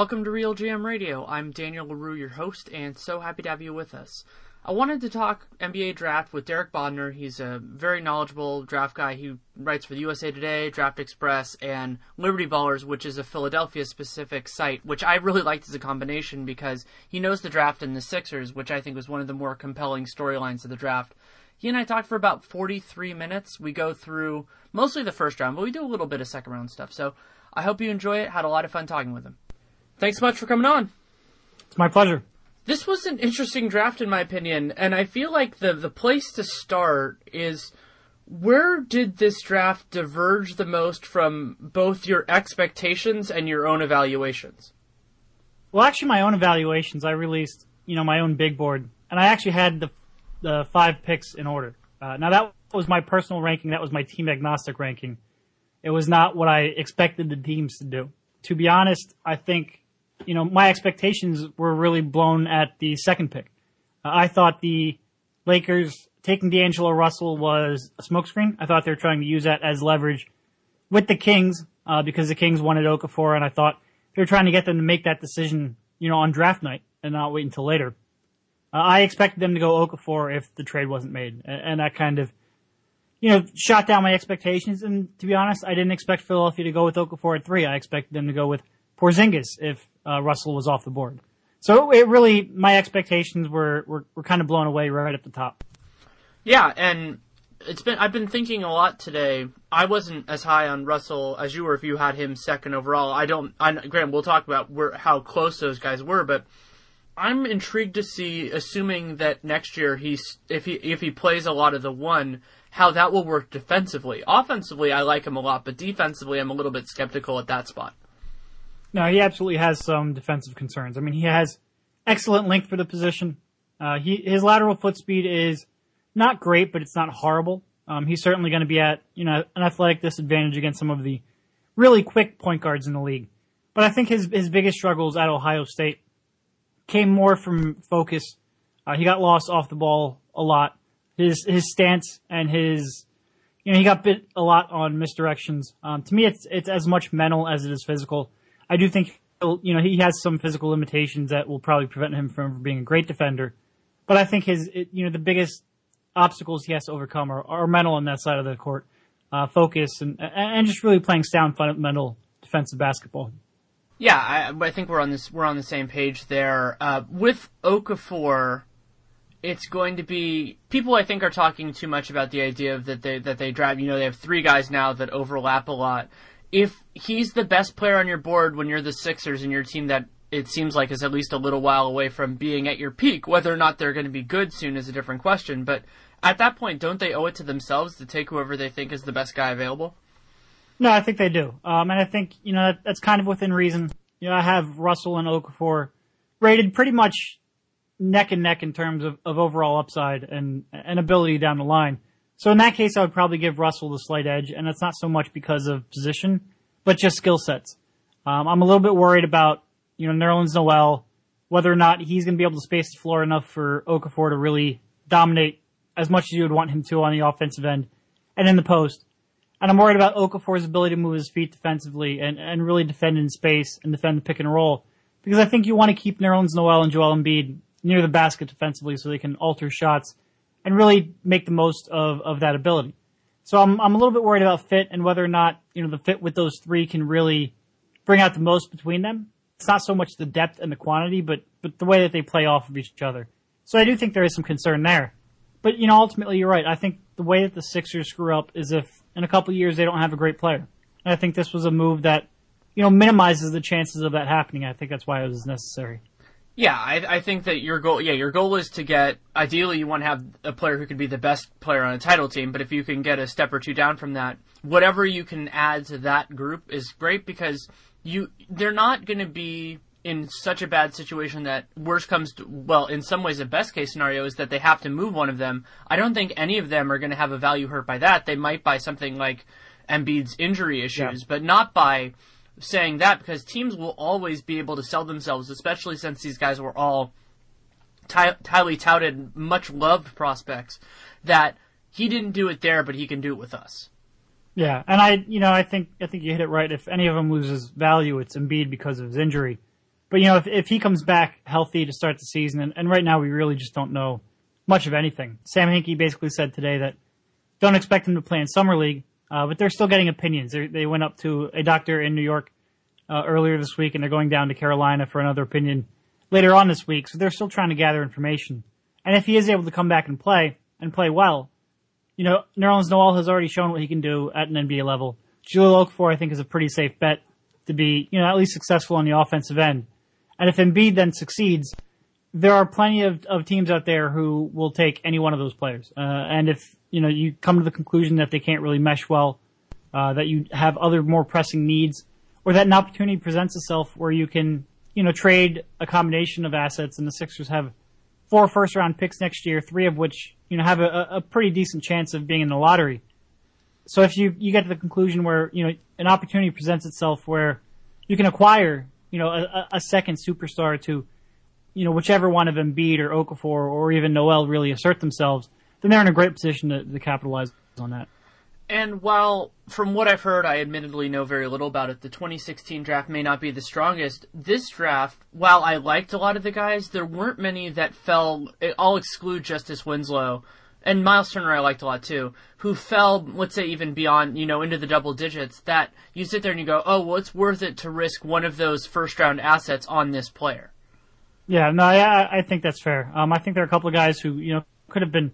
Welcome to Real GM Radio. I'm Daniel Leroux, your host, and so happy to have you with us. I wanted to talk NBA draft with Derek Bodner. He's a very knowledgeable draft guy. He writes for the USA Today, Draft Express, and Liberty Ballers, which is a Philadelphia specific site, which I really liked as a combination because he knows the draft and the Sixers, which I think was one of the more compelling storylines of the draft. He and I talked for about 43 minutes. We go through mostly the first round, but we do a little bit of second round stuff. So I hope you enjoy it. Had a lot of fun talking with him. Thanks so much for coming on. It's my pleasure. This was an interesting draft, in my opinion, and I feel like the the place to start is where did this draft diverge the most from both your expectations and your own evaluations? Well, actually, my own evaluations, I released, you know, my own big board, and I actually had the the five picks in order. Uh, now that was my personal ranking. That was my team agnostic ranking. It was not what I expected the teams to do. To be honest, I think you know, my expectations were really blown at the second pick. Uh, I thought the Lakers taking D'Angelo Russell was a smokescreen. I thought they were trying to use that as leverage with the Kings uh, because the Kings wanted Okafor, and I thought they were trying to get them to make that decision, you know, on draft night and not wait until later. Uh, I expected them to go Okafor if the trade wasn't made, and, and that kind of, you know, shot down my expectations. And to be honest, I didn't expect Philadelphia to go with Okafor at three. I expected them to go with Porzingis if uh, Russell was off the board. So it really, my expectations were, were, were kind of blown away right at the top. Yeah, and it's been I've been thinking a lot today. I wasn't as high on Russell as you were if you had him second overall. I don't. I, Graham, we'll talk about where, how close those guys were, but I'm intrigued to see, assuming that next year he's if he if he plays a lot of the one, how that will work defensively. Offensively, I like him a lot, but defensively, I'm a little bit skeptical at that spot. No, he absolutely has some defensive concerns. I mean, he has excellent length for the position. Uh, he his lateral foot speed is not great, but it's not horrible. Um, he's certainly going to be at you know an athletic disadvantage against some of the really quick point guards in the league. But I think his his biggest struggles at Ohio State came more from focus. Uh, he got lost off the ball a lot. His his stance and his you know he got bit a lot on misdirections. Um, to me, it's it's as much mental as it is physical. I do think you know he has some physical limitations that will probably prevent him from being a great defender. But I think his you know the biggest obstacles he has to overcome are, are mental on that side of the court, uh, focus and and just really playing sound fundamental defensive basketball. Yeah, I, I think we're on this we're on the same page there. Uh, with Okafor, it's going to be people I think are talking too much about the idea of that they that they drive. You know, they have three guys now that overlap a lot if he's the best player on your board when you're the Sixers and your team that it seems like is at least a little while away from being at your peak, whether or not they're going to be good soon is a different question. But at that point, don't they owe it to themselves to take whoever they think is the best guy available? No, I think they do. Um, and I think, you know, that, that's kind of within reason. You know, I have Russell and Okafor rated pretty much neck and neck in terms of, of overall upside and, and ability down the line. So in that case, I would probably give Russell the slight edge, and it's not so much because of position, but just skill sets. Um, I'm a little bit worried about, you know, Nerlens Noel, whether or not he's going to be able to space the floor enough for Okafor to really dominate as much as you would want him to on the offensive end and in the post. And I'm worried about Okafor's ability to move his feet defensively and, and really defend in space and defend the pick and roll. Because I think you want to keep Nerlens Noel and Joel Embiid near the basket defensively so they can alter shots and really make the most of, of that ability. So I'm I'm a little bit worried about fit and whether or not you know the fit with those three can really bring out the most between them. It's not so much the depth and the quantity, but but the way that they play off of each other. So I do think there is some concern there. But you know, ultimately, you're right. I think the way that the Sixers screw up is if in a couple years they don't have a great player. And I think this was a move that you know minimizes the chances of that happening. I think that's why it was necessary. Yeah, I, I think that your goal, yeah, your goal is to get. Ideally, you want to have a player who could be the best player on a title team. But if you can get a step or two down from that, whatever you can add to that group is great because you they're not going to be in such a bad situation that worst comes to, well, in some ways, the best case scenario is that they have to move one of them. I don't think any of them are going to have a value hurt by that. They might by something like Embiid's injury issues, Yeah. but not by saying that because teams will always be able to sell themselves, especially since these guys were all highly touted, much loved prospects, that he didn't do it there, but he can do it with us. Yeah, and I, you know, I think I think you hit it right. If any of them loses value, it's Embiid because of his injury. But you know, if if he comes back healthy to start the season, and, and right now we really just don't know much of anything. Sam Hinkie basically said today that don't expect him to play in summer league, uh, but they're still getting opinions. They they went up to a doctor in New York uh, earlier this week, and they're going down to Carolina for another opinion later on this week. So they're still trying to gather information. And if he is able to come back and play and play well, you know, Nerlens Noel has already shown what he can do at an NBA level. Jahlil Okafor, I think, is a pretty safe bet to be, you know, at least successful on the offensive end. And if Embiid then succeeds, there are plenty of, of teams out there who will take any one of those players. Uh, and if, you know, you come to the conclusion that they can't really mesh well, uh, that you have other more pressing needs, or that an opportunity presents itself where you can, you know, trade a combination of assets and the Sixers have four first round picks next year, three of which, you know, have a, a pretty decent chance of being in the lottery. So if you, you get to the conclusion where, you know, an opportunity presents itself where you can acquire, you know, a, a second superstar to, you know, whichever one of Embiid or Okafor or even Noel really assert themselves, then they're in a great position to, to capitalize on that. And while, from what I've heard, I admittedly know very little about it, the 2016 draft may not be the strongest. This draft, while I liked a lot of the guys, there weren't many that fell, I'll exclude Justice Winslow, and Miles Turner I liked a lot too, who fell, let's say, even beyond, you know, into the double digits, that you sit there and you go, oh, well, it's worth it to risk one of those first round assets on this player. Yeah, no, I, I think that's fair. Um, I think there are a couple of guys who, you know, could have been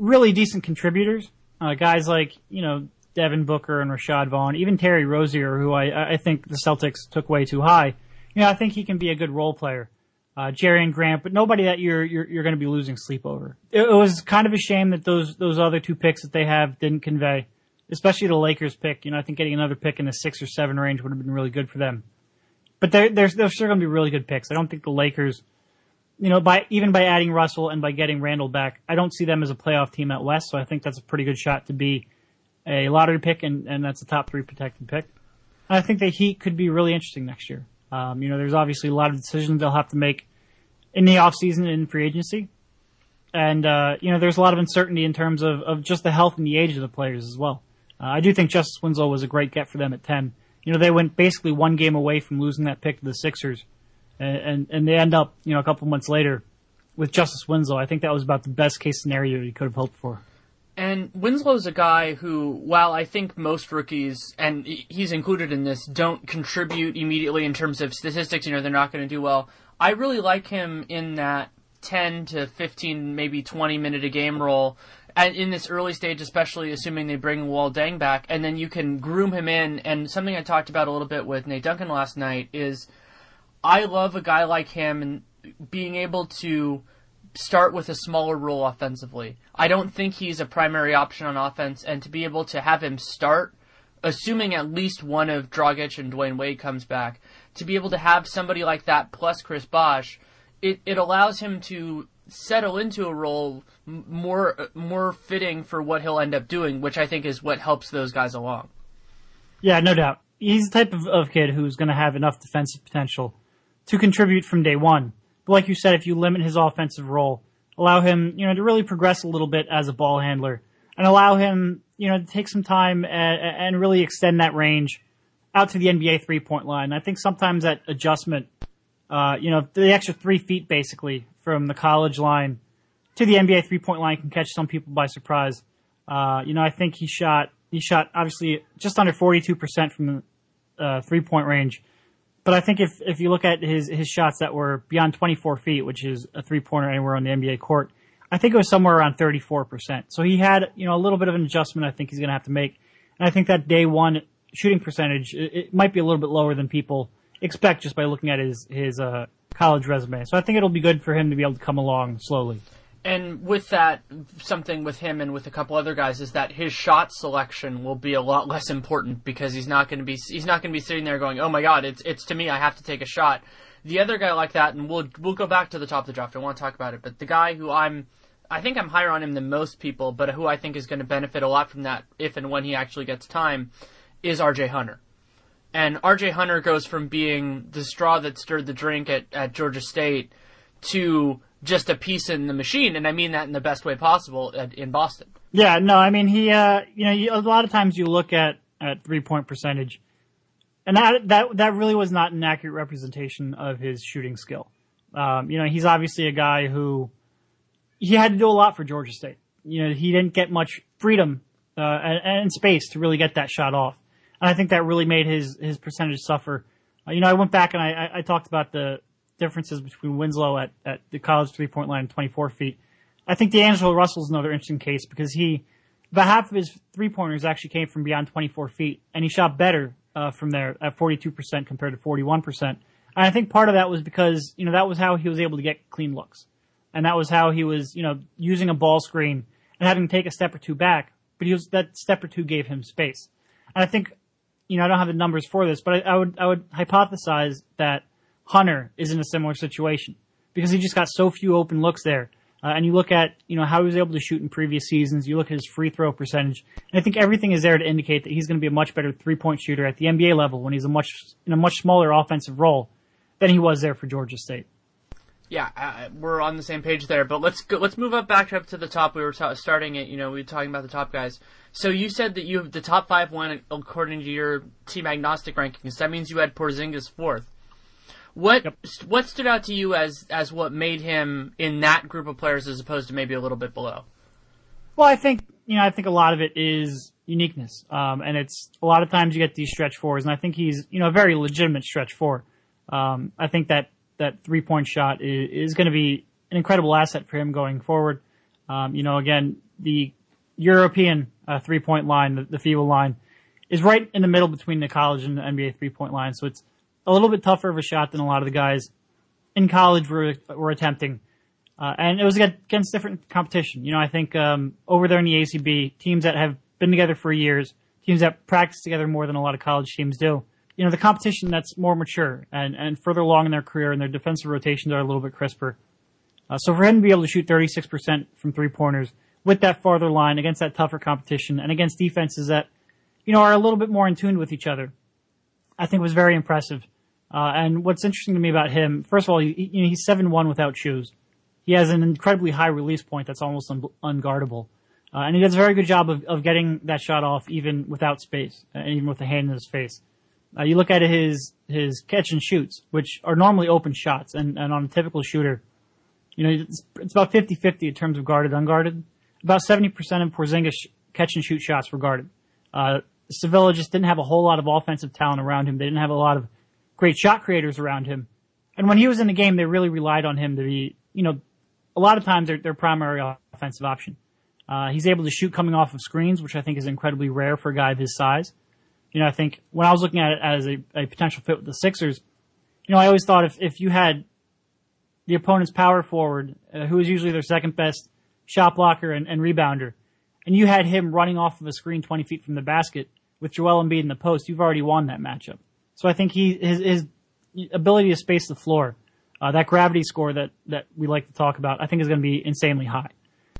really decent contributors. Uh, guys like, you know, Devin Booker and Rashad Vaughn, even Terry Rozier, who I, I think the Celtics took way too high. You know, I think he can be a good role player. Uh, Jerian Grant, but nobody that you're, you're, you're going to be losing sleep over. It, it was kind of a shame that those, those other two picks that they have didn't convey, especially the Lakers pick. You know, I think getting another pick in the six or seven range would have been really good for them. But they're, they're, they're still going to be really good picks. I don't think the Lakers, you know, by even by adding Russell and by getting Randle back, I don't see them as a playoff team at West. So I think that's a pretty good shot to be a lottery pick, and, and that's a top three protected pick. And I think the Heat could be really interesting next year. Um, you know, there's obviously a lot of decisions they'll have to make in the offseason and in free agency. And, uh, you know, there's a lot of uncertainty in terms of, of just the health and the age of the players as well. Uh, I do think Justice Winslow was a great get for them at 10. You know, they went basically one game away from losing that pick to the Sixers. And, and, and they end up, you know, a couple months later with Justice Winslow. I think that was about the best case scenario you could have hoped for. And Winslow's a guy who, while I think most rookies, and he's included in this, don't contribute immediately in terms of statistics, you know, they're not going to do well. I really like him in that 10 to 15, maybe 20 minute a game role. And in this early stage, especially assuming they bring Luol Deng back, and then you can groom him in. And something I talked about a little bit with Nate Duncan last night is I love a guy like him and being able to start with a smaller role offensively. I don't think he's a primary option on offense, and to be able to have him start, assuming at least one of Dragic and Dwyane Wade comes back, to be able to have somebody like that plus Chris Bosh, it, it allows him to settle into a role more more fitting for what he'll end up doing, which I think is what helps those guys along. Yeah, no doubt. He's the type of, of kid who's going to have enough defensive potential to contribute from day one. But like you said, if you limit his offensive role, allow him, you know, to really progress a little bit as a ball handler, and allow him, you know, to take some time and, and really extend that range out to the NBA three point line. I think sometimes that adjustment, uh, you know, the extra three feet basically from the college line to the NBA three point line can catch some people by surprise. Uh, you know, I think he shot he shot obviously just under 42% from the uh, three point range. But I think if, if you look at his, his shots that were beyond 24 feet, which is a three pointer anywhere on the NBA court, I think it was somewhere around 34%. So he had, you know, a little bit of an adjustment I think he's going to have to make. And I think that day one shooting percentage, it, it, might be a little bit lower than people expect just by looking at his, his, uh, college resume. So I think it'll be good for him to be able to come along slowly. And with that, something with him and with a couple other guys is that his shot selection will be a lot less important because he's not going to be he's not going to be sitting there going, "Oh my God, it's it's to me. I have to take a shot." The other guy like that, and we'll we'll go back to the top of the draft. I want to talk about it, but the guy who I'm I think I'm higher on him than most people, but who I think is going to benefit a lot from that if and when he actually gets time is R.J. Hunter. And R.J. Hunter goes from being the straw that stirred the drink at, at Georgia State to just a piece in the machine, and I mean that in the best way possible in Boston. Yeah, no, I mean he, uh, you know, you, a lot of times you look at at three point percentage, and that that that really was not an accurate representation of his shooting skill. Um, you know, he's obviously a guy who he had to do a lot for Georgia State. You know, he didn't get much freedom uh, and, and space to really get that shot off, and I think that really made his his percentage suffer. Uh, you know, I went back and I, I, I talked about the differences between Winslow at, at the college three point line, 24 feet. I think D'Angelo Russell's another interesting case because he, about half of his three pointers actually came from beyond 24 feet, and he shot better uh, from there at 42% compared to 41%. And I think part of that was because, you know, that was how he was able to get clean looks. And that was how he was, you know, using a ball screen and having to take a step or two back, but he was, that step or two gave him space. And I think, you know, I don't have the numbers for this, but I, I would, I would hypothesize that Hunter is in a similar situation because he just got so few open looks there. Uh, and you look at, you know, how he was able to shoot in previous seasons. You look at his free throw percentage, and I think everything is there to indicate that he's going to be a much better three point shooter at the NBA level when he's a much in a much smaller offensive role than he was there for Georgia State. Yeah, uh, we're on the same page there. But let's go, let's move up back up to the top. We were ta- starting it. You know, we were talking about the top guys. So you said that you the top five went according to your team agnostic rankings. That means you had Porzingis fourth. What yep. what stood out to you as as what made him in that group of players as opposed to maybe a little bit below? Well, I think you know I think a lot of it is uniqueness, um, and it's a lot of times you get these stretch fours, and I think he's you know a very legitimate stretch four. Um, I think that that three point shot is, is going to be an incredible asset for him going forward. Um, you know, again, the European uh, three point line, the, the FIBA line, is right in the middle between the college and the NBA three point line. So it's a little bit tougher of a shot than a lot of the guys in college were were attempting. Uh, and it was against different competition. You know, I think um, over there in the ACB, teams that have been together for years, teams that practice together more than a lot of college teams do. You know, the competition that's more mature and, and further along in their career and their defensive rotations are a little bit crisper. Uh, so for him to be able to shoot 36% from three pointers with that farther line against that tougher competition and against defenses that, you know, are a little bit more in tune with each other, I think was very impressive. Uh, and what's interesting to me about him, first of all, he, you know, he's seven one without shoes. He has an incredibly high release point that's almost un- unguardable, uh, and he does a very good job of, of getting that shot off even without space, uh, even with a hand in his face. Uh, you look at his his catch and shoots, which are normally open shots, and, and on a typical shooter, you know, it's, it's about 50-50 in terms of guarded unguarded. About seventy percent of Porzingis catch and shoot shots were guarded. Uh, Sevilla just didn't have a whole lot of offensive talent around him. They didn't have a lot of great shot creators around him. And when he was in the game, they really relied on him to be, you know, a lot of times their, their primary offensive option. Uh, he's able to shoot coming off of screens, which I think is incredibly rare for a guy of his size. You know, I think when I was looking at it as a, a potential fit with the Sixers, you know, I always thought if, if you had the opponent's power forward, uh, who is usually their second best shot blocker and, and rebounder, and you had him running off of a screen 20 feet from the basket with Joel Embiid in the post, you've already won that matchup. So I think he his, his ability to space the floor, uh, that gravity score that that we like to talk about, I think is going to be insanely high.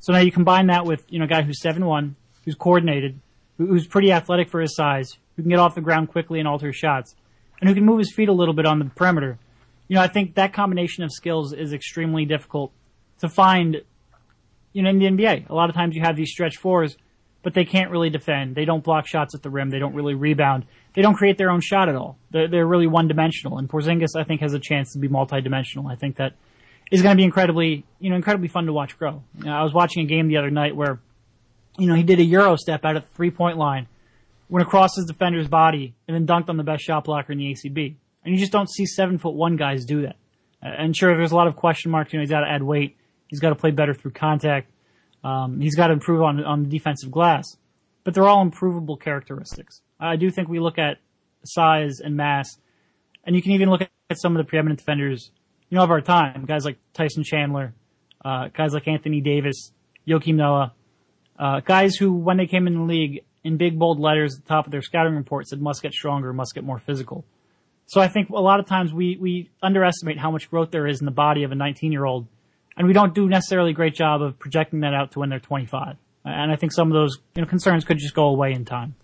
So now you combine that with you know a guy who's seven one, who's coordinated, who's pretty athletic for his size, who can get off the ground quickly and alter shots, and who can move his feet a little bit on the perimeter. You know, I think that combination of skills is extremely difficult to find. You know, in the NBA, a lot of times you have these stretch fours but they can't really defend. They don't block shots at the rim. They don't really rebound. They don't create their own shot at all. They're, they're really one dimensional. And Porzingis, I think, has a chance to be multi-dimensional. I think that is going to be incredibly, you know, incredibly fun to watch grow. You know, I was watching a game the other night where You know, he did a euro step out of the three point line, went across his defender's body, and then dunked on the best shot blocker in the ACB. And you just don't see seven foot one guys do that. And sure, there's a lot of question marks. You know, he's got to add weight. He's got to play better through contact. Um, he's got to improve on on the defensive glass. But they're all improvable characteristics. I do think we look at size and mass, and you can even look at some of the preeminent defenders, you know, of our time. Guys like Tyson Chandler, uh, guys like Anthony Davis, Joakim Noah, uh, guys who, when they came in the league, in big bold letters at the top of their scouting report said must get stronger, must get more physical. So I think a lot of times we, we underestimate how much growth there is in the body of a 19 year old, and we don't do necessarily a great job of projecting that out to when they're 25. And I think some of those you know, concerns could just go away in time.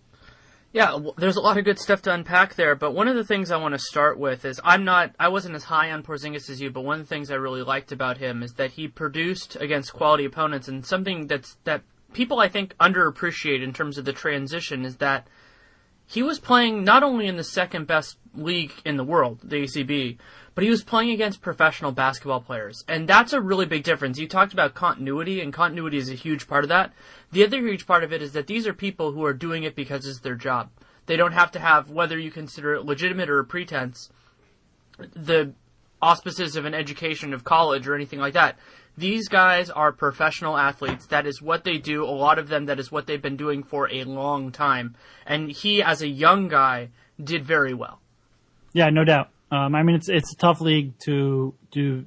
Yeah, well, there's a lot of good stuff to unpack there, but one of the things I want to start with is I'm not, I wasn't as high on Porzingis as you, but one of the things I really liked about him is that he produced against quality opponents, and something that's that people I think underappreciate in terms of the transition is that he was playing not only in the second best league in the world, the ACB, but he was playing against professional basketball players. And that's a really big difference. You talked about continuity, and continuity is a huge part of that. The other huge part of it is that these are people who are doing it because it's their job. They don't have to have, whether you consider it legitimate or a pretense, the auspices of an education of college or anything like that. These guys are professional athletes. That is what they do. A lot of them, that is what they've been doing for a long time. And he, as a young guy, did very well. Yeah, no doubt. Um, I mean, it's it's a tough league to to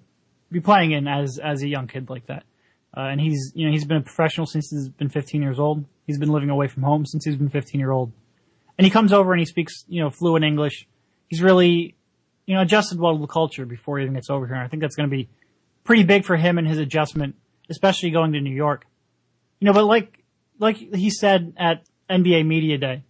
be playing in as as a young kid like that. Uh, and he's you know he's been a professional since he's been 15 years old. He's been living away from home since he's been 15 year old. And he comes over and he speaks you know fluent English. He's really you know adjusted well to the culture before he even gets over here. And I think that's going to be pretty big for him and his adjustment, especially going to New York. You know, but like like he said at NBA Media Day,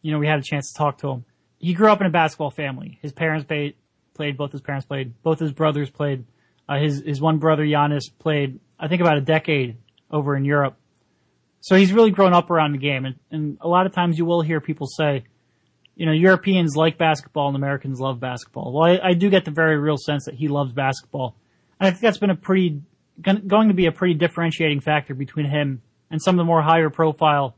you know we had a chance to talk to him he grew up in a basketball family. His parents played, played both his parents played, both his brothers played. Uh, his his one brother Janis played, I think, about a decade over in Europe. So he's really grown up around the game, and, and a lot of times you will hear people say, you know, Europeans like basketball and Americans love basketball. Well, I, I do get the very real sense that he loves basketball, and I think that's been a pretty going to be a pretty differentiating factor between him and some of the more higher profile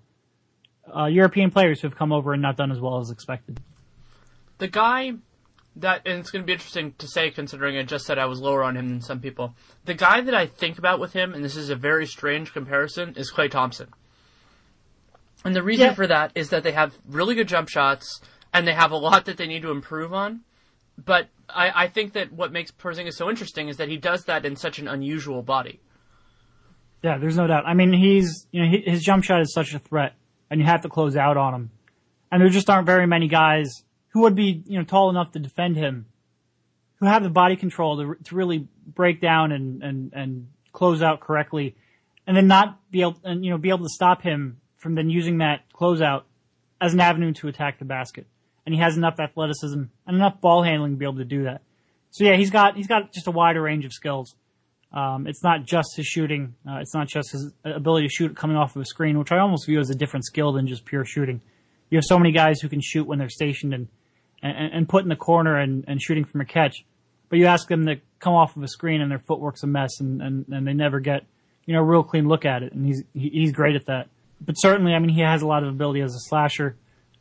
uh, European players who have come over and not done as well as expected the guy that, and it's going to be interesting to say considering I just said I was lower on him than some people. The guy that I think about with him, and this is a very strange comparison, is Klay Thompson. And the reason yeah. for that is that they have really good jump shots, and they have a lot that they need to improve on. But I, I think that what makes Porzingis so interesting is that he does that in such an unusual body. Yeah, there's no doubt. I mean, he's you know his jump shot is such a threat, and you have to close out on him. And there just aren't very many guys who would be, you know, tall enough to defend him, who have the body control to, to really break down and, and, and close out correctly, and then not be able, and, you know, be able to stop him from then using that closeout as an avenue to attack the basket. And he has enough athleticism and enough ball handling to be able to do that. So yeah, he's got, he's got just a wider range of skills. Um, it's not just his shooting. Uh, it's not just his ability to shoot coming off of a screen, which I almost view as a different skill than just pure shooting. You have so many guys who can shoot when they're stationed and and, and put in the corner and, and shooting from a catch. But you ask them to come off of a screen and their footwork's a mess and, and, and they never get, you know, a real clean look at it. And he's, he's great at that. But certainly, I mean, he has a lot of ability as a slasher,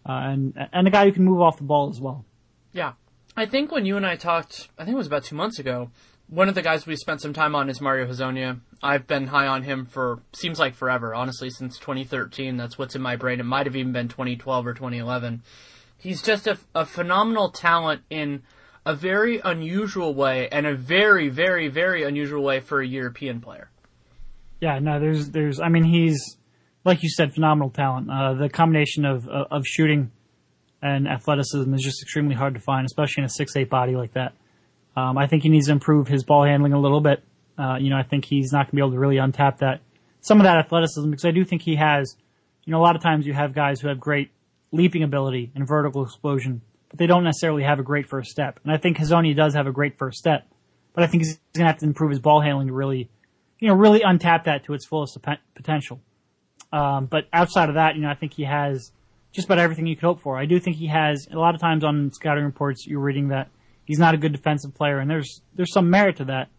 uh, and, and a guy who can move off the ball as well. Yeah. I think when you and I talked, I think it was about two months ago, one of the guys we spent some time on is Mario Hezonja. I've been high on him for seems like forever, honestly, since 2013. That's what's in my brain. It might have even been 2012 or 2011 he's just a, a phenomenal talent in a very unusual way and a very, very, very unusual way for a European player. Yeah, no, there's, there's, I mean, he's, like you said, phenomenal talent. Uh, the combination of, of shooting and athleticism is just extremely hard to find, especially in a six eight body like that. Um, I think he needs to improve his ball handling a little bit. Uh, you know, I think he's not going to be able to really untap that, some of that athleticism because I do think he has, you know, a lot of times you have guys who have great leaping ability and vertical explosion, but they don't necessarily have a great first step. And I think Hezonja does have a great first step, but I think he's going to have to improve his ball handling to really, you know, really untap that to its fullest potential. Um, but outside of that, you know, I think he has just about everything you could hope for. I do think he has a lot of times on scouting reports you're reading that he's not a good defensive player, and there's there's some merit to that,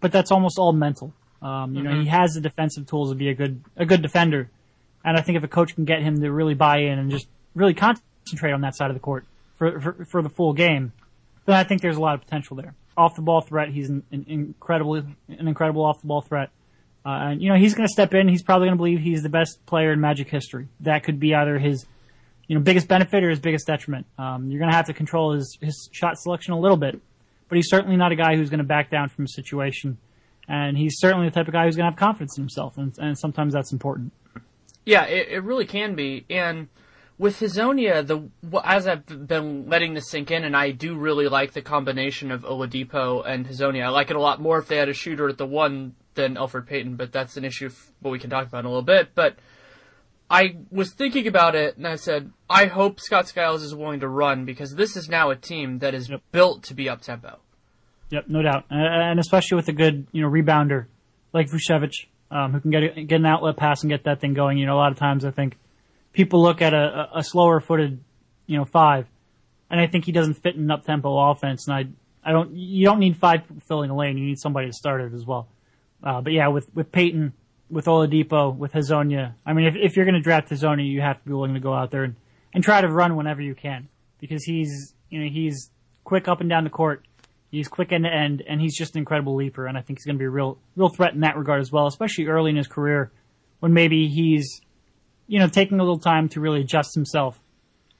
but that's almost all mental. Um, you mm-hmm. know, he has the defensive tools to be a good a good defender, And I think if a coach can get him to really buy in and just really concentrate on that side of the court for, for, for the full game, then I think there's a lot of potential there. Off the ball threat, he's an, an incredible, an incredible off the ball threat. Uh, and you know, he's going to step in. He's probably going to believe he's the best player in Magic history. That could be either his, you know, biggest benefit or his biggest detriment. Um, you're going to have to control his, his shot selection a little bit, but he's certainly not a guy who's going to back down from a situation. And he's certainly the type of guy who's going to have confidence in himself, and, and sometimes that's important. Yeah, it, it really can be. And with Hezonja, the as I've been letting this sink in, and I do really like the combination of Oladipo and Hezonja. I like it a lot more if they had a shooter at the one than Elfrid Payton, but that's an issue what we can talk about in a little bit. But I was thinking about it, and I said, I hope Scott Skiles is willing to run because this is now a team that is yep. built to be up tempo. Yep, no doubt, and especially with a good you know rebounder like Vucevic, um, who can get a, get an outlet pass and get that thing going. You know, a lot of times I think people look at a, a slower footed, you know, five, and I think he doesn't fit in an up tempo offense. And I I don't you don't need five filling a lane. You need somebody to start it as well. Uh, but yeah, with with Payton, with Oladipo, with Hezonja, I mean, if if you're going to draft Hezonja, you have to be willing to go out there and, and try to run whenever you can because he's you know he's quick up and down the court. He's quick end to end, and he's just an incredible leaper. And I think he's going to be a real real threat in that regard as well, especially early in his career when maybe he's you know taking a little time to really adjust himself,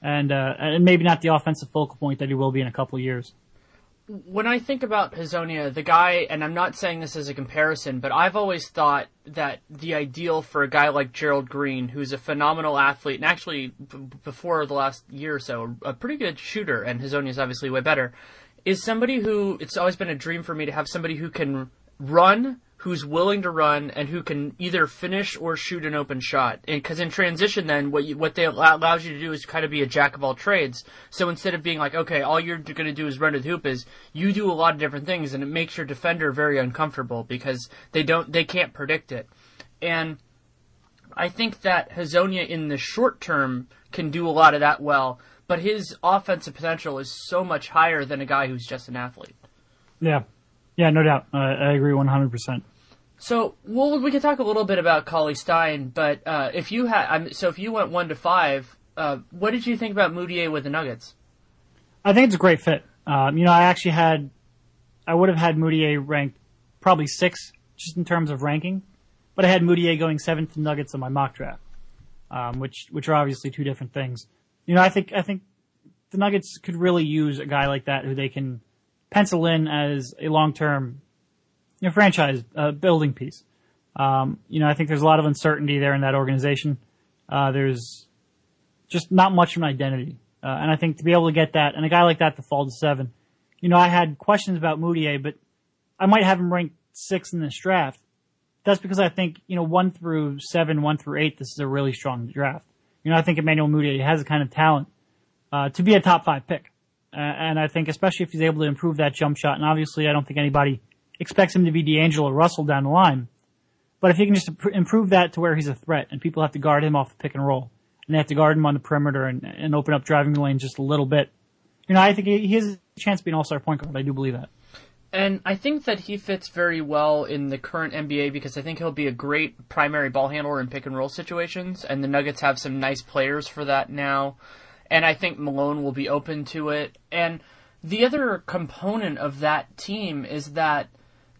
and uh, and maybe not the offensive focal point that he will be in a couple years. When I think about Hezonja, the guy, and I'm not saying this as a comparison, but I've always thought that the ideal for a guy like Gerald Green, who's a phenomenal athlete, and actually b- before the last year or so, a pretty good shooter, and Hezonja is obviously way better, is somebody who it's always been a dream for me to have somebody who can run who's willing to run and who can either finish or shoot an open shot. Because in transition, then what you, what they allow, allows you to do is kind of be a jack of all trades. So instead of being like, okay, all you're going to do is run to the hoop, is you do a lot of different things, and it makes your defender very uncomfortable because they don't they can't predict it. And I think that Hezonja in the short term can do a lot of that well, but his offensive potential is so much higher than a guy who's just an athlete. Yeah. Yeah, no doubt. Uh, I agree 100%. So, well, we could talk a little bit about Cauley-Stein, but uh, if you had, so if you went one to five, uh, what did you think about Mudiay with the Nuggets? I think it's a great fit. Um, you know, I actually had, I would have had Mudiay ranked probably six, just in terms of ranking, but I had Mudiay going seventh to Nuggets in my mock draft, um, which which are obviously two different things. You know, I think I think the Nuggets could really use a guy like that who they can pencil in as a long term you know, franchise uh, building piece. Um, you know, I think there's a lot of uncertainty there in that organization. Uh, there's just not much of an identity. Uh, and I think to be able to get that, and a guy like that to fall to seven, you know, I had questions about Mudiay, but I might have him ranked six in this draft. That's because I think, you know, one through seven, one through eight, this is a really strong draft. You know, I think Emmanuel Mudiay has the kind of talent, uh, to be a top five pick. And I think especially if he's able to improve that jump shot, and obviously I don't think anybody expects him to be D'Angelo Russell down the line. But if he can just improve that to where he's a threat and people have to guard him off the pick and roll and they have to guard him on the perimeter and, and open up driving the lane just a little bit, you know, I think he has a chance to be an all-star point guard. I do believe that. And I think that he fits very well in the current NBA because I think he'll be a great primary ball handler in pick and roll situations, and the Nuggets have some nice players for that now. And I think Malone will be open to it. And the other component of that team is that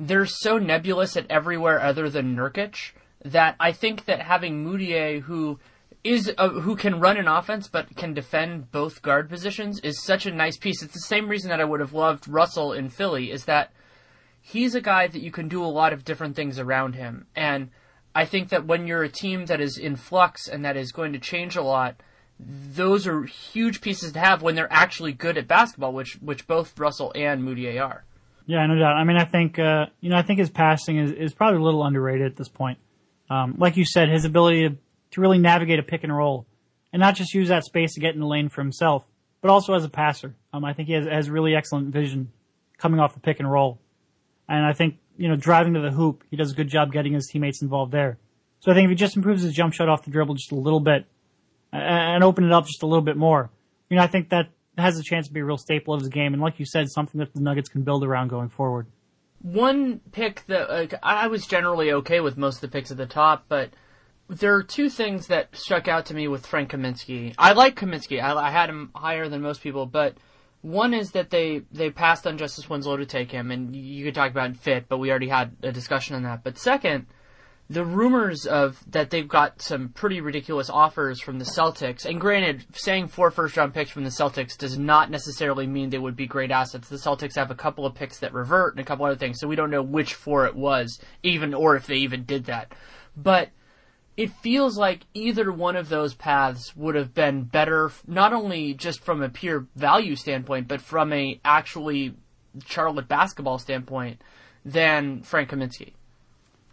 they're so nebulous at everywhere other than Nurkic that I think that having Mudiay, who is a, who can run an offense but can defend both guard positions, is such a nice piece. It's the same reason that I would have loved Russell in Philly is that he's a guy that you can do a lot of different things around him, and I think that when you're a team that is in flux and that is going to change a lot, those are huge pieces to have when they're actually good at basketball, which which both Russell and Mudiay are. Yeah, no doubt. I mean, I think uh, you know, I think his passing is, is probably a little underrated at this point. Um, like you said, his ability to, to really navigate a pick and roll, and not just use that space to get in the lane for himself, but also as a passer. Um, I think he has, has really excellent vision coming off the pick and roll, and I think you know, driving to the hoop, he does a good job getting his teammates involved there. So I think if he just improves his jump shot off the dribble just a little bit, and open it up just a little bit more, you know, I think that has a chance to be a real staple of his game, and like you said, something that the Nuggets can build around going forward. One pick that uh, I was generally okay with most of the picks at the top, but there are two things that struck out to me with Frank Kaminsky. I like Kaminsky. I, I had him higher than most people, but one is that they they passed on Justice Winslow to take him, and you could talk about fit, but we already had a discussion on that. But second, the rumors of that they've got some pretty ridiculous offers from the Celtics. And granted, saying four first round picks from the Celtics does not necessarily mean they would be great assets. The Celtics have a couple of picks that revert and a couple other things, so we don't know which four it was, even or if they even did that. But it feels like either one of those paths would have been better, not only just from a pure value standpoint, but from a actually Charlotte basketball standpoint, than Frank Kaminsky.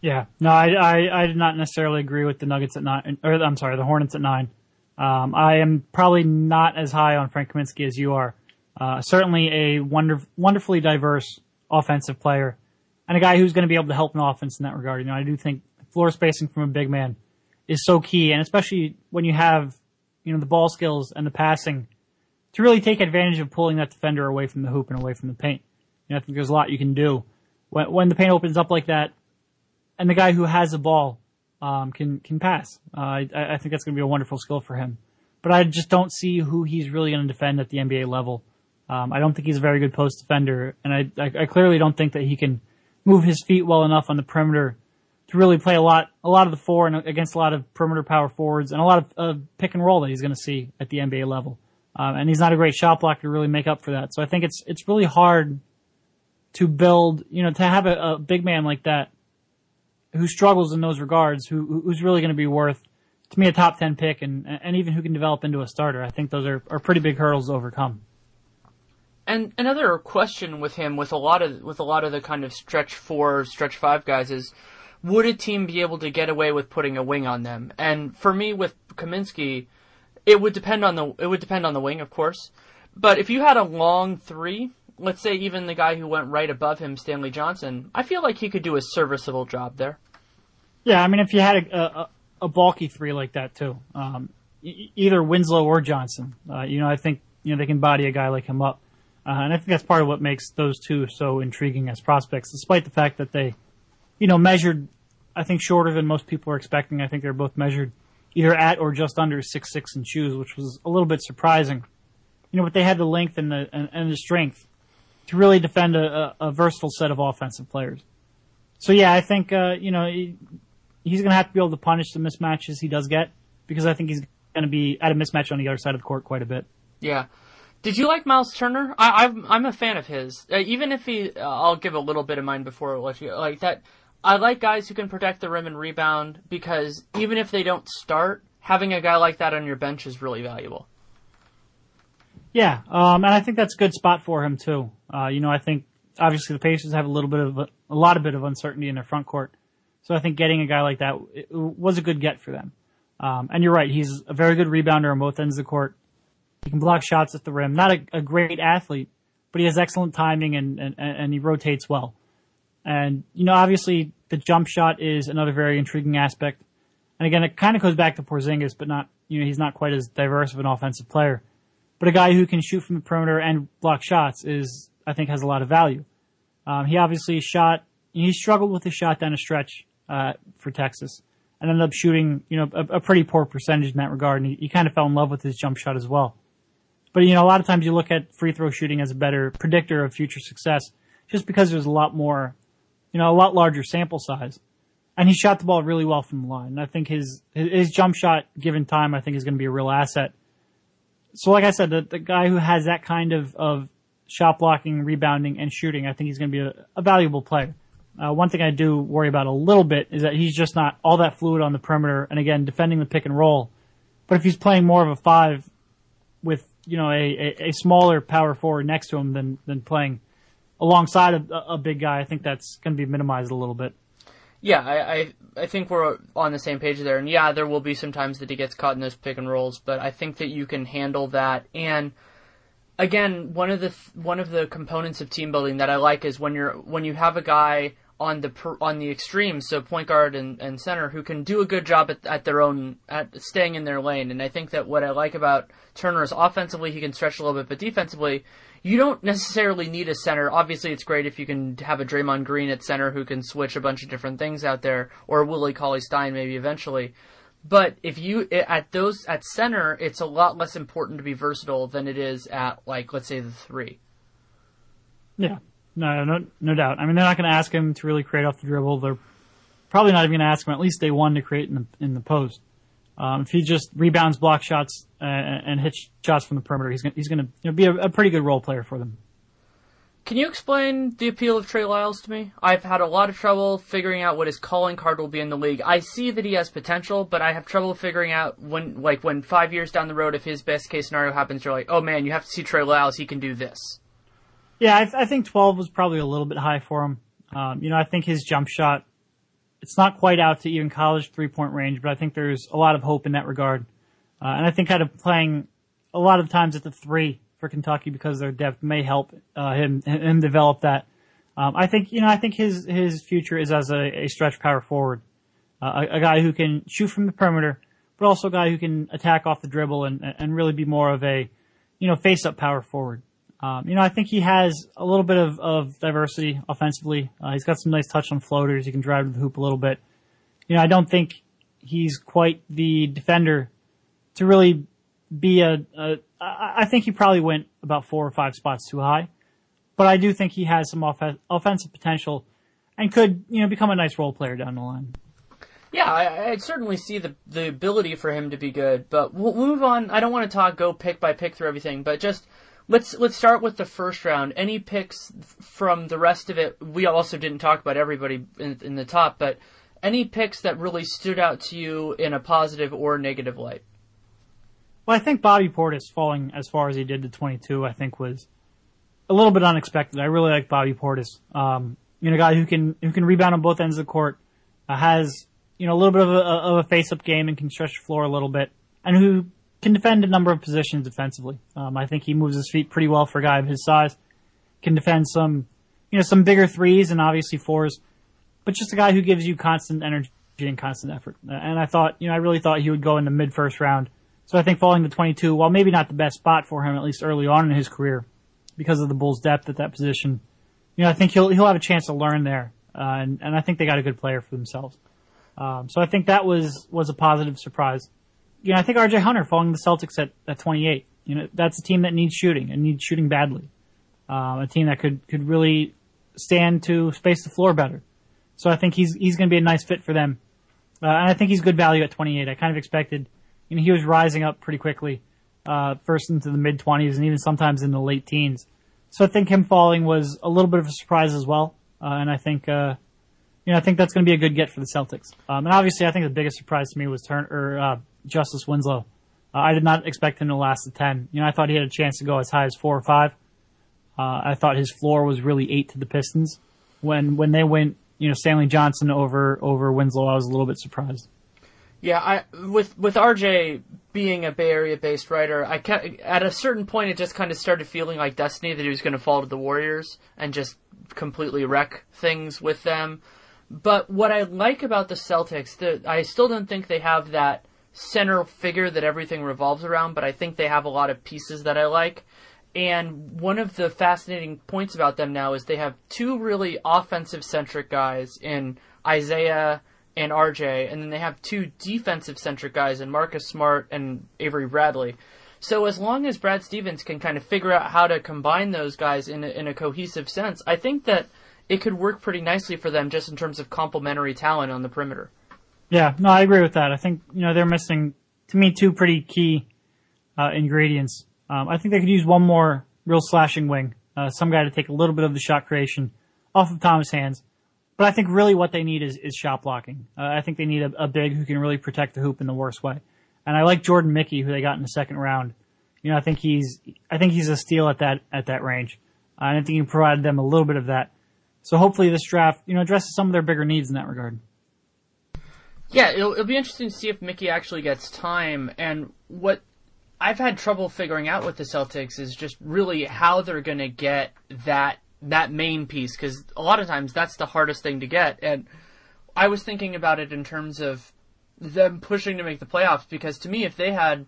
Yeah, no, I, I, I did not necessarily agree with the Nuggets at nine, or I'm sorry, the Hornets at nine. Um, I am probably not as high on Frank Kaminsky as you are. Uh, certainly a wonder, wonderfully diverse offensive player, and a guy who's going to be able to help an offense in that regard. You know, I do think floor spacing from a big man is so key, and especially when you have, you know, the ball skills and the passing to really take advantage of pulling that defender away from the hoop and away from the paint. You know, I think there's a lot you can do when, when the paint opens up like that, and the guy who has the ball um, can can pass. Uh, I, I think that's going to be a wonderful skill for him. But I just don't see who he's really going to defend at the NBA level. Um, I don't think he's a very good post defender, and I, I, I clearly don't think that he can move his feet well enough on the perimeter to really play a lot, a lot of the four and against a lot of perimeter power forwards and a lot of uh, pick and roll that he's going to see at the NBA level. Um, and he's not a great shot blocker to really make up for that. So I think it's it's really hard to build, you know, to have a, a big man like that who struggles in those regards, who who's really going to be worth to me a top ten pick, and and even who can develop into a starter. I think those are are pretty big hurdles to overcome. And another question with him, with a lot of with a lot of the kind of stretch four, stretch five guys, is would a team be able to get away with putting a wing on them? And for me, with Kaminsky, it would depend on the it would depend on the wing, of course. But if you had a long three, let's say even the guy who went right above him, Stanley Johnson, I feel like he could do a serviceable job there. Yeah, I mean, if you had a, a, a bulky three like that too, um, either Winslow or Johnson, uh, you know, I think you know they can body a guy like him up, uh, and I think that's part of what makes those two so intriguing as prospects, despite the fact that they you know, measured, I think shorter than most people are expecting. I think they're both measured either at or just under six six in shoes, which was a little bit surprising. You know, but they had the length and the and, and the strength to really defend a, a, versatile set of offensive players. So yeah, I think uh, you know he, he's going to have to be able to punish the mismatches he does get because I think he's going to be at a mismatch on the other side of the court quite a bit. Yeah. Did you like Miles Turner? I, I'm I'm a fan of his. Uh, even if he, uh, I'll give a little bit of mine before I let you. Like that, I like guys who can protect the rim and rebound because even if they don't start, having a guy like that on your bench is really valuable. Yeah, um, and I think that's a good spot for him too. Uh, you know, I think obviously the Pacers have a little bit of a, a lot of bit of uncertainty in their front court, so I think getting a guy like that was a good get for them. Um, and you're right, he's a very good rebounder on both ends of the court. He can block shots at the rim. Not a, a great athlete, but he has excellent timing and, and, and he rotates well. And, you know, obviously the jump shot is another very intriguing aspect. And again, it kind of goes back to Porzingis, but not, you know, he's not quite as diverse of an offensive player. But a guy who can shoot from the perimeter and block shots is, I think, has a lot of value. Um, he obviously shot, he struggled with his shot down a stretch, uh, for Texas and ended up shooting, you know, a, a pretty poor percentage in that regard. And he, he kind of fell in love with his jump shot as well. But, you know, a lot of times you look at free throw shooting as a better predictor of future success just because there's a lot more you know, a lot larger sample size. And he shot the ball really well from the line. And I think his, his jump shot, given time, I think is going to be a real asset. So like I said, the, the guy who has that kind of, of shot blocking, rebounding, and shooting, I think he's going to be a, a valuable player. Uh, one thing I do worry about a little bit is that he's just not all that fluid on the perimeter, and again, defending the pick and roll. But if he's playing more of a five with you know a, a, a smaller power forward next to him than than playing alongside a, a big guy, I think that's going to be minimized a little bit. Yeah, I, I, I think we're on the same page there, and yeah, there will be some times that he gets caught in those pick and rolls, but I think that you can handle that. And again, one of the one of the components of team building that I like is when you're when you have a guy on the on the extremes, so point guard and, and center, who can do a good job at, at their own at staying in their lane. And I think that what I like about Turner is offensively he can stretch a little bit, but defensively you don't necessarily need a center. Obviously, it's great if you can have a Draymond Green at center who can switch a bunch of different things out there, or Willie Cauley Stein maybe eventually. But if you at those at center, it's a lot less important to be versatile than it is at like let's say the three. Yeah, no, no, no doubt. I mean, they're not going to ask him to really create off the dribble. They're probably not even going to ask him at least day one to create in the in the post. Um, if he just rebounds, block shots, uh, and hits shots from the perimeter, he's gonna, he's going to you know, be a, a pretty good role player for them. Can you explain the appeal of Trey Lyles to me? I've had a lot of trouble figuring out what his calling card will be in the league. I see that he has potential, but I have trouble figuring out when, like, when five years down the road, if his best case scenario happens, you're like, oh man, you have to see Trey Lyles. He can do this. Yeah, I, th- I think 12 was probably a little bit high for him. Um, you know, I think his jump shot it's not quite out to even college three point range, but I think there's a lot of hope in that regard. Uh, and I think kind of playing a lot of times at the three for Kentucky because their depth may help uh, him him develop that. Um, I think you know I think his his future is as a, a stretch power forward, uh, a, a, guy who can shoot from the perimeter, but also a guy who can attack off the dribble and and really be more of a you know face up power forward. Um, you know, I think he has a little bit of, of diversity offensively. Uh, he's got some nice touch on floaters. He can drive to the hoop a little bit. You know, I don't think he's quite the defender to really be a. a I think he probably went about four or five spots too high, but I do think he has some off- offensive potential and could you know become a nice role player down the line. Yeah, I, I certainly see the the ability for him to be good, but we'll move on. I don't want to talk go pick by pick through everything, but just let's let's start with the first round. Any picks from the rest of it? We also didn't talk about everybody in, in the top, but any picks that really stood out to you in a positive or negative light? Well, I think Bobby Portis falling as far as he did to 22, I think was a little bit unexpected. I really like Bobby Portis. Um, you know, a guy who can who can rebound on both ends of the court, uh, has you know a little bit of a, of a face up game and can stretch the floor a little bit, and who can defend a number of positions defensively. Um, I think he moves his feet pretty well for a guy of his size. Can defend some, you know, some bigger threes and obviously fours, but just a guy who gives you constant energy and constant effort. And I thought, you know, I really thought he would go in the mid first round. So I think falling to 22, while maybe not the best spot for him, at least early on in his career, because of the Bulls' depth at that position, you know, I think he'll he'll have a chance to learn there, uh, and and I think they got a good player for themselves. Um, so I think that was was a positive surprise you know, I think RJ Hunter falling the Celtics at, at 28. You know, that's a team that needs shooting and needs shooting badly. Um, a team that could, could really stand to space the floor better. So I think he's, he's going to be a nice fit for them. Uh, and I think he's good value at 28. I kind of expected, you know, he was rising up pretty quickly, uh, first into the mid 20s and even sometimes in the late teens. So I think him falling was a little bit of a surprise as well. Uh, and I think, uh, you know, I think that's going to be a good get for the Celtics. Um, and obviously, I think the biggest surprise to me was Turner, or uh, Justice Winslow. Uh, I did not expect him to last the 10. You know, I thought he had a chance to go as high as four or five. Uh, I thought his floor was really eight to the Pistons. When when they went, you know, Stanley Johnson over over Winslow, I was a little bit surprised. Yeah, I with with RJ being a Bay Area based writer, I kept, at a certain point it just kind of started feeling like destiny that he was going to fall to the Warriors and just completely wreck things with them. But what I like about the Celtics, the, I still don't think they have that center figure that everything revolves around, but I think they have a lot of pieces that I like. And one of the fascinating points about them now is they have two really offensive centric guys in Isaiah and RJ, and then they have two defensive centric guys in Marcus Smart and Avery Bradley. So as long as Brad Stevens can kind of figure out how to combine those guys in a, in a cohesive sense, I think that it could work pretty nicely for them just in terms of complementary talent on the perimeter. Yeah, no, I agree with that. I think you know they're missing, to me, two pretty key uh, ingredients. Um, I think they could use one more real slashing wing, uh, some guy to take a little bit of the shot creation off of Thomas' hands. But I think really what they need is, is shot blocking. Uh, I think they need a, a, big who can really protect the hoop in the worst way. And I like Jordan Mickey, who they got in the second round. You know, I think he's I think he's a steal at that at that range. Uh, and I think he provided them a little bit of that. So hopefully this draft, you know, addresses some of their bigger needs in that regard. Yeah, it'll, it'll be interesting to see if Mickey actually gets time. And what I've had trouble figuring out with the Celtics is just really how they're going to get that that main piece because a lot of times that's the hardest thing to get. And I was thinking about it in terms of them pushing to make the playoffs because to me, if they had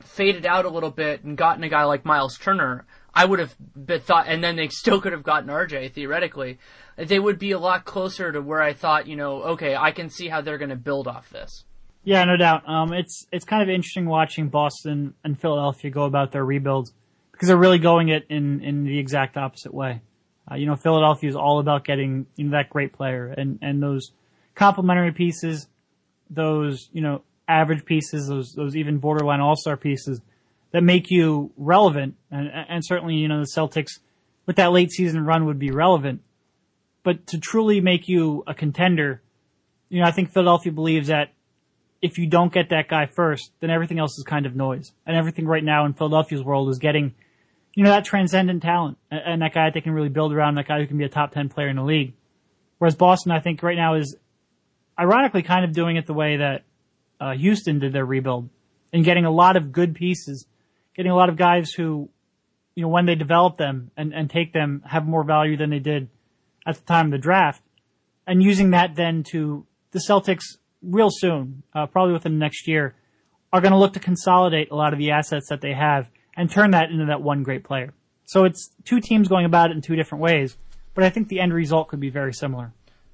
faded out a little bit and gotten a guy like Miles Turner, I would have thought, and then they still could have gotten RJ theoretically they would be a lot closer to where I thought, you know, okay, I can see how they're going to build off this. Yeah, no doubt. Um, it's it's kind of interesting watching Boston and Philadelphia go about their rebuilds because they're really going it in in the exact opposite way. Uh, you know, Philadelphia is all about getting you know that great player and and those complementary pieces, those you know average pieces, those those even borderline all star pieces that make you relevant. And and certainly you know the Celtics with that late season run would be relevant, but to truly make you a contender, you know I think Philadelphia believes that if you don't get that guy first, then everything else is kind of noise. And everything right now in Philadelphia's world is getting, you know, that transcendent talent and that guy that they can really build around, that guy who can be a top 10 player in the league. Whereas Boston, I think right now is ironically kind of doing it the way that uh, Houston did their rebuild and getting a lot of good pieces, getting a lot of guys who, you know, when they develop them and, and take them have more value than they did at the time of the draft and using that then to the Celtics real soon, uh, probably within the next year, are going to look to consolidate a lot of the assets that they have and turn that into that one great player. So it's two teams going about it in two different ways, but I think the end result could be very similar.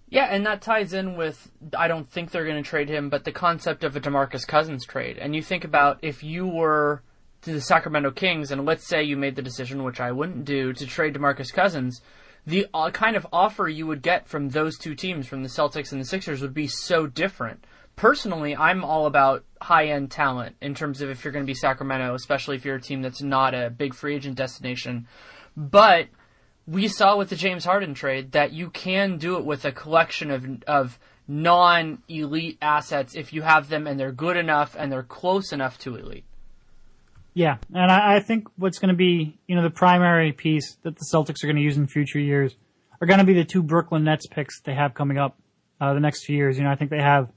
Yeah, and that ties in with I don't think they're going to trade him, but the concept of a DeMarcus Cousins trade. And you think about if you were to the Sacramento Kings, and let's say you made the decision, which I wouldn't do, to trade DeMarcus Cousins, the uh, kind of offer you would get from those two teams, from the Celtics and the Sixers, would be so different. Personally, I'm all about high end talent in terms of if you're going to be Sacramento, especially if you're a team that's not a big free agent destination. But we saw with the James Harden trade that you can do it with a collection of of non elite assets if you have them and they're good enough and they're close enough to elite. Yeah, and I, I think what's going to be, you know, the primary piece that the Celtics are going to use in future years are going to be the two Brooklyn Nets picks they have coming up uh, the next few years. You know, I think they have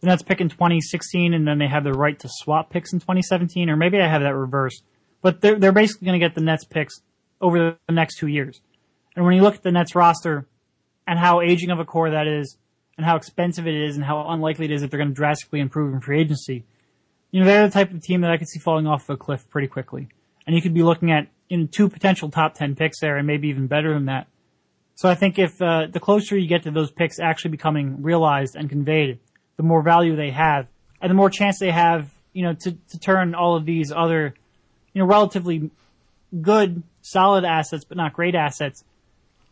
the Nets pick in 2016, and then they have the right to swap picks in 2017, or maybe I have that reversed. But they're they're basically going to get the Nets picks over the next two years. And when you look at the Nets roster and how aging of a core that is, and how expensive it is, and how unlikely it is that they're going to drastically improve in free agency, you know, they're the type of team that I could see falling off a cliff pretty quickly. And you could be looking at in two potential top 10 picks there and maybe even better than that. So I think if uh, the closer you get to those picks actually becoming realized and conveyed, the more value they have and the more chance they have, you know, to, to turn all of these other, you know, relatively good, solid assets, but not great assets.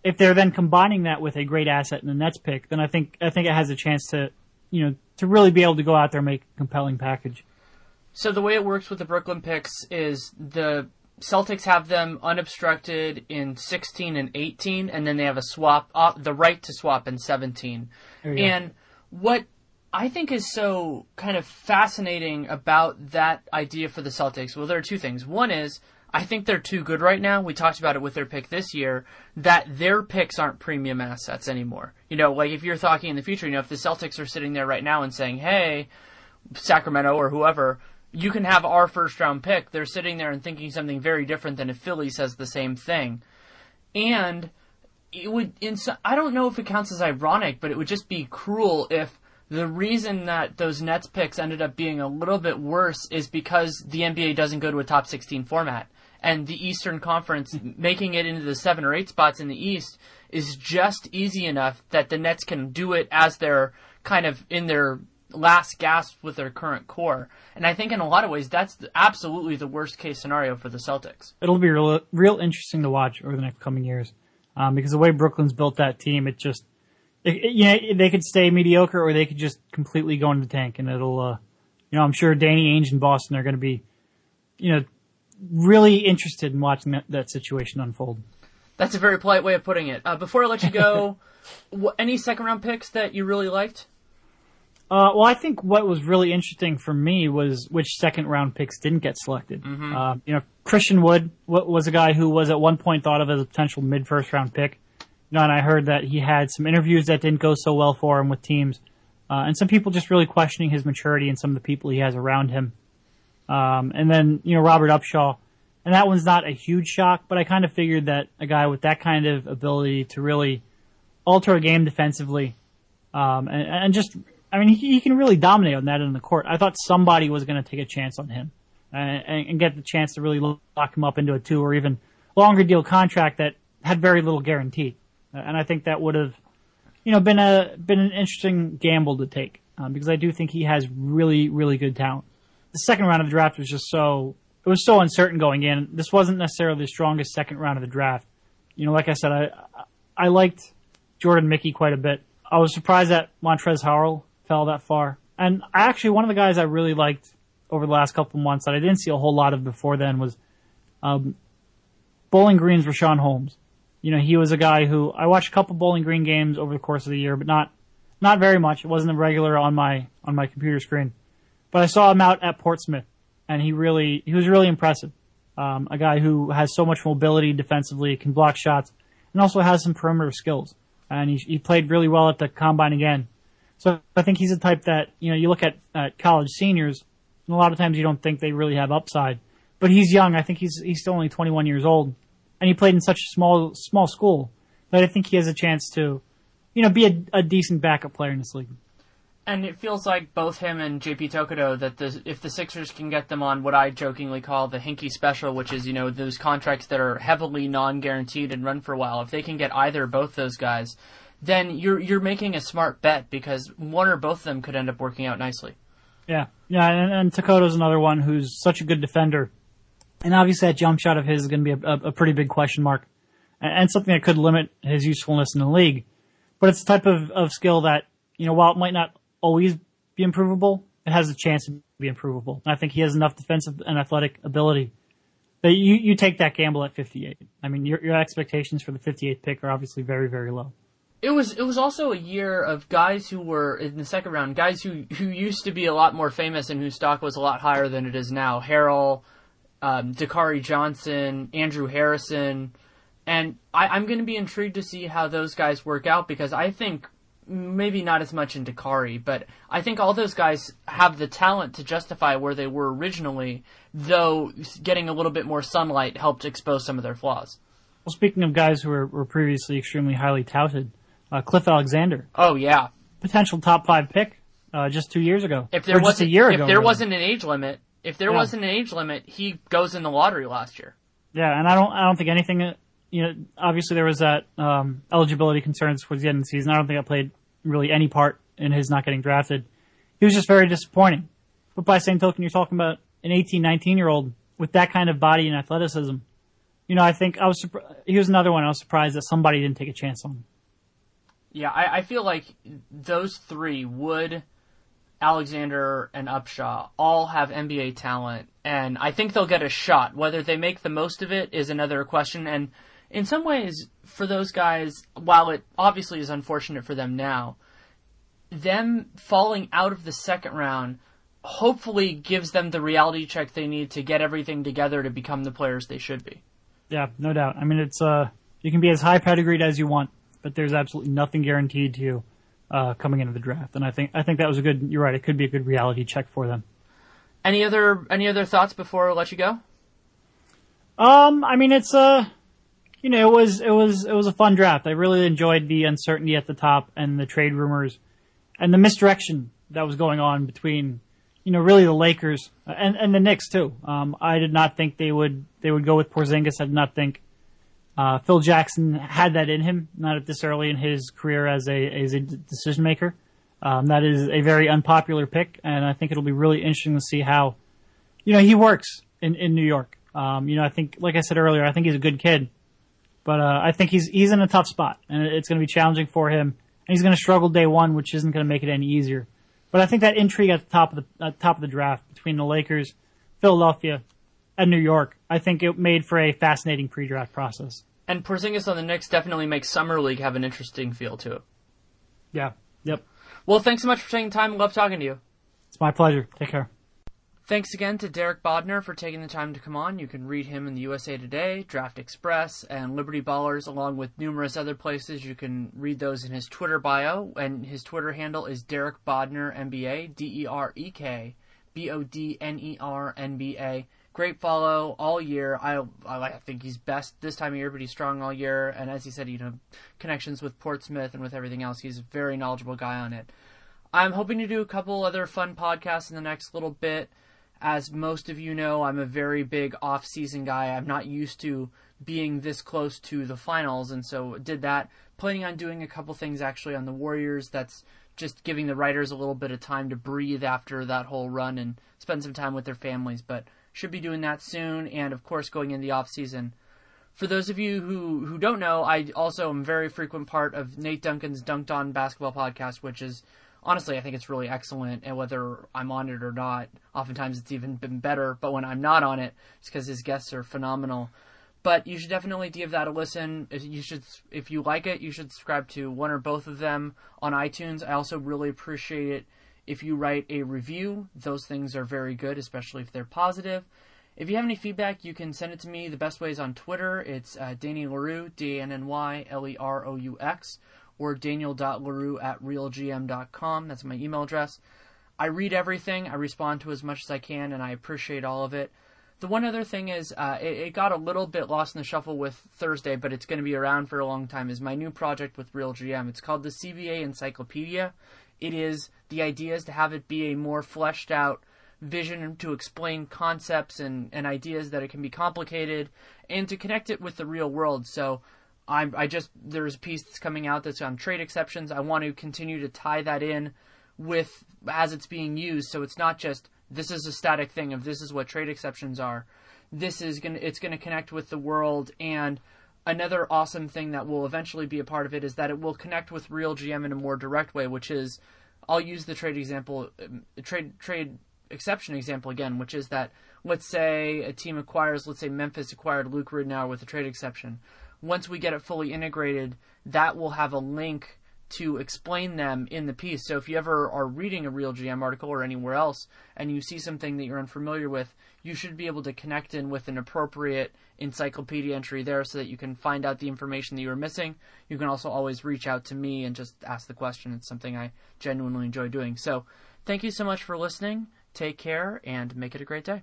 If they're then combining that with a great asset in the Nets pick, then I think, I think it has a chance to, you know, to really be able to go out there and make a compelling package. So the way it works with the Brooklyn picks is the Celtics have them unobstructed in 16 and 18, and then they have a swap, uh, the right to swap in 17. And what I think is so kind of fascinating about that idea for the Celtics, well, there are two things. One is, I think they're too good right now. We talked about it with their pick this year, that their picks aren't premium assets anymore. You know, like if you're talking in the future, you know, if the Celtics are sitting there right now and saying, hey, Sacramento or whoever, you can have our first round pick. They're sitting there and thinking something very different than if Philly says the same thing. And it would, in, I don't know if it counts as ironic, but it would just be cruel if the reason that those Nets picks ended up being a little bit worse is because the NBA doesn't go to a top 16 format. And the Eastern Conference making it into the seven or eight spots in the East is just easy enough that the Nets can do it as they're kind of in their last gasp with their current core. And I think in a lot of ways, that's absolutely the worst case scenario for the Celtics. It'll be real, real interesting to watch over the next coming years. Um, because the way Brooklyn's built that team, it just, it, it, you know, they could stay mediocre or they could just completely go into the tank and it'll, uh, you know, I'm sure Danny Ainge and Boston are going to be, you know, really interested in watching that, that situation unfold. That's a very polite way of putting it. Uh, before I let you go, any second round picks that you really liked? Uh, well, I think what was really interesting for me was which second round picks didn't get selected. Mm-hmm. Uh, you know, Christian Wood was a guy who was at one point thought of as a potential mid first round pick. You know, and I heard that he had some interviews that didn't go so well for him with teams, uh, and some people just really questioning his maturity and some of the people he has around him. Um, and then you know Robert Upshaw, and that one's not a huge shock, but I kind of figured that a guy with that kind of ability to really alter a game defensively, um, and, and just I mean, he, he can really dominate on that of the court. I thought somebody was going to take a chance on him and, and, get the chance to really lock him up into a two or even longer deal contract that had very little guarantee. And I think that would have, you know, been a been an interesting gamble to take. um, because I do think he has really, really good talent. The second round of the draft was just so it was so uncertain going in. This wasn't necessarily the strongest second round of the draft. You know, like I said, I I liked Jordan Mickey quite a bit. I was surprised that Montrezl Harrell fell that far. And actually, one of the guys I really liked over the last couple months that I didn't see a whole lot of before then was um, Bowling Green's Richaun Holmes. You know, he was a guy who I watched a couple Bowling Green games over the course of the year, but not not very much. It wasn't a regular on my on my computer screen. But I saw him out at Portsmouth, and he really he was really impressive. Um, a guy who has so much mobility defensively, can block shots, and also has some perimeter skills. And he, he played really well at the combine again. So I think he's a type that you know you look at, at college seniors, and a lot of times you don't think they really have upside. But he's young. I think he's he's still only 21 years old, and he played in such a small small school that I think he has a chance to, you know, be a, a decent backup player in this league. And it feels like both him and JP Tokoto that the, if the Sixers can get them on what I jokingly call the Hinkie special, which is you know those contracts that are heavily non-guaranteed and run for a while, if they can get either both those guys, then you're you're making a smart bet because one or both of them could end up working out nicely. Yeah, yeah, and, and Tokoto's another one who's such a good defender, and obviously that jump shot of his is going to be a, a, a, pretty big question mark, and, and, something that could limit his usefulness in the league. But it's the type of, of skill that you know, while it might not always be improvable, it has a chance to be improvable. And I think he has enough defensive and athletic ability that you, you take that gamble at 58. I mean, your, your expectations for the 58th pick are obviously very, very low it was it was also a year of guys who were in the second round, guys who who used to be a lot more famous and whose stock was a lot higher than it is now. Harrell, um, Dakari Johnson, Andrew Harrison, and I, I'm going to be intrigued to see how those guys work out because I think maybe not as much in Dakari, but I think all those guys have the talent to justify where they were originally, though getting a little bit more sunlight helped expose some of their flaws. Well, speaking of guys who were, were previously extremely highly touted, uh, Cliff Alexander. Oh yeah, potential top five pick uh, just two years ago. If there wasn't a year if ago, there really. wasn't an age limit, if there yeah. wasn't an age limit, he goes in the lottery last year. Yeah, and I don't I don't think anything. Uh, you know, obviously there was that um, eligibility concerns towards the end of the season. I don't think I played really any part in his not getting drafted. He was just very disappointing. But by the same token, you're talking about an 18, 19 year old with that kind of body and athleticism. You know, I think I was. He was another one. I was surprised that somebody didn't take a chance on him. Yeah, I, I feel like those three Wood, Alexander, and Upshaw all have NBA talent, and I think they'll get a shot. Whether they make the most of it is another question. And in some ways, for those guys, while it obviously is unfortunate for them now, them falling out of the second round hopefully gives them the reality check they need to get everything together to become the players they should be. Yeah, no doubt. I mean, it's uh, you can be as high pedigreed as you want but there's absolutely nothing guaranteed to you uh, coming into the draft. And I think I think that was a good. You're right. It could be a good reality check for them. Any other any other thoughts before I let you go? Um, I mean, it's a, you know, it was it was it was a fun draft. I really enjoyed the uncertainty at the top and the trade rumors, and the misdirection that was going on between, you know, really the Lakers and and the Knicks too. Um, I did not think they would they would go with Porzingis. I did not think uh, Phil Jackson had that in him, not at this early in his career as a as a decision maker. Um, that is a very unpopular pick, and I think it'll be really interesting to see how, you know, he works in, in New York. Um, you know, I think, like I said earlier, I think he's a good kid, but uh, I think he's he's in a tough spot, and it's going to be challenging for him, and he's going to struggle day one, which isn't going to make it any easier. But I think that intrigue at the top of the top of the draft between the Lakers, Philadelphia, and New York, I think it made for a fascinating pre-draft process. And Porzingis on the Knicks definitely makes summer league have an interesting feel to it. Yeah. Yep. Well, thanks so much for taking time. Love talking to you. It's my pleasure. Take care. Thanks again to Derek Bodner for taking the time to come on. You can read him in the USA Today, Draft Express, and Liberty Ballers, along with numerous other places. You can read those in his Twitter bio, and his Twitter handle is Derek Bodner NBA, D E R E K B O D N E R N B A great follow all year. I I think he's best this time of year, but he's strong all year. And as he said, you know, connections with Portsmouth and with everything else, he's a very knowledgeable guy on it. I'm hoping to do a couple other fun podcasts in the next little bit. As most of you know, I'm a very big off-season guy. I'm not used to being this close to the finals, and so did that. Planning on doing a couple things actually on the Warriors. That's just giving the writers a little bit of time to breathe after that whole run and spend some time with their families. But should be doing that soon, and of course, going in the off season. For those of you who, who don't know, I also am very frequent part of Nate Duncan's Dunked On Basketball podcast, which is honestly, I think it's really excellent. And whether I'm on it or not, oftentimes it's even been better. But when I'm not on it, it's because his guests are phenomenal. But you should definitely give that a listen. If you should, if you like it, you should subscribe to one or both of them on iTunes. I also really appreciate it if you write a review. Those things are very good, especially if they're positive. If you have any feedback, you can send it to me. The best way is on Twitter. It's uh, Danny Leroux, D A N N Y L E R O U X, or daniel.leroux at realgm.com. That's my email address. I read everything, I respond to as much as I can, and I appreciate all of it. The one other thing is, uh, it, it, got a little bit lost in the shuffle with Thursday, but it's going to be around for a long time. Is my new project with Real GM? It's called the CBA Encyclopedia. It is the idea is to have it be a more fleshed out vision to explain concepts and, and ideas that it can be complicated, and to connect it with the real world. So I'm, I just there's a piece that's coming out that's on trade exceptions. I want to continue to tie that in with as it's being used, so it's not just this is a static thing of this is what trade exceptions are. This is gonna it's gonna connect with the world and another awesome thing that will eventually be a part of it is that it will connect with real GM in a more direct way, which is I'll use the trade example um, trade trade exception example again, which is that let's say a team acquires let's say Memphis acquired Luke Ridnour with a trade exception. Once we get it fully integrated, that will have a link to explain them in the piece. So if you ever are reading a real GM article or anywhere else and you see something that you're unfamiliar with, you should be able to connect in with an appropriate encyclopedia entry there so that you can find out the information that you were missing. You can also always reach out to me and just ask the question. It's something I genuinely enjoy doing. So thank you so much for listening. Take care and make it a great day.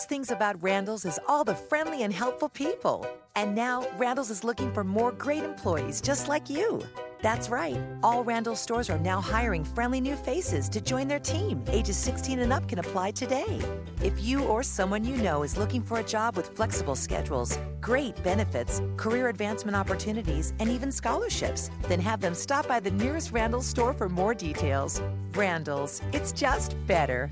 Best things about Randall's is all the friendly and helpful people. And now, Randall's is looking for more great employees just like you. That's right. All Randall's stores are now hiring friendly new faces to join their team. Ages 16 and up can apply today. If you or someone you know is looking for a job with flexible schedules, great benefits, career advancement opportunities, and even scholarships, then have them stop by the nearest Randall's store for more details. Randall's, it's just better.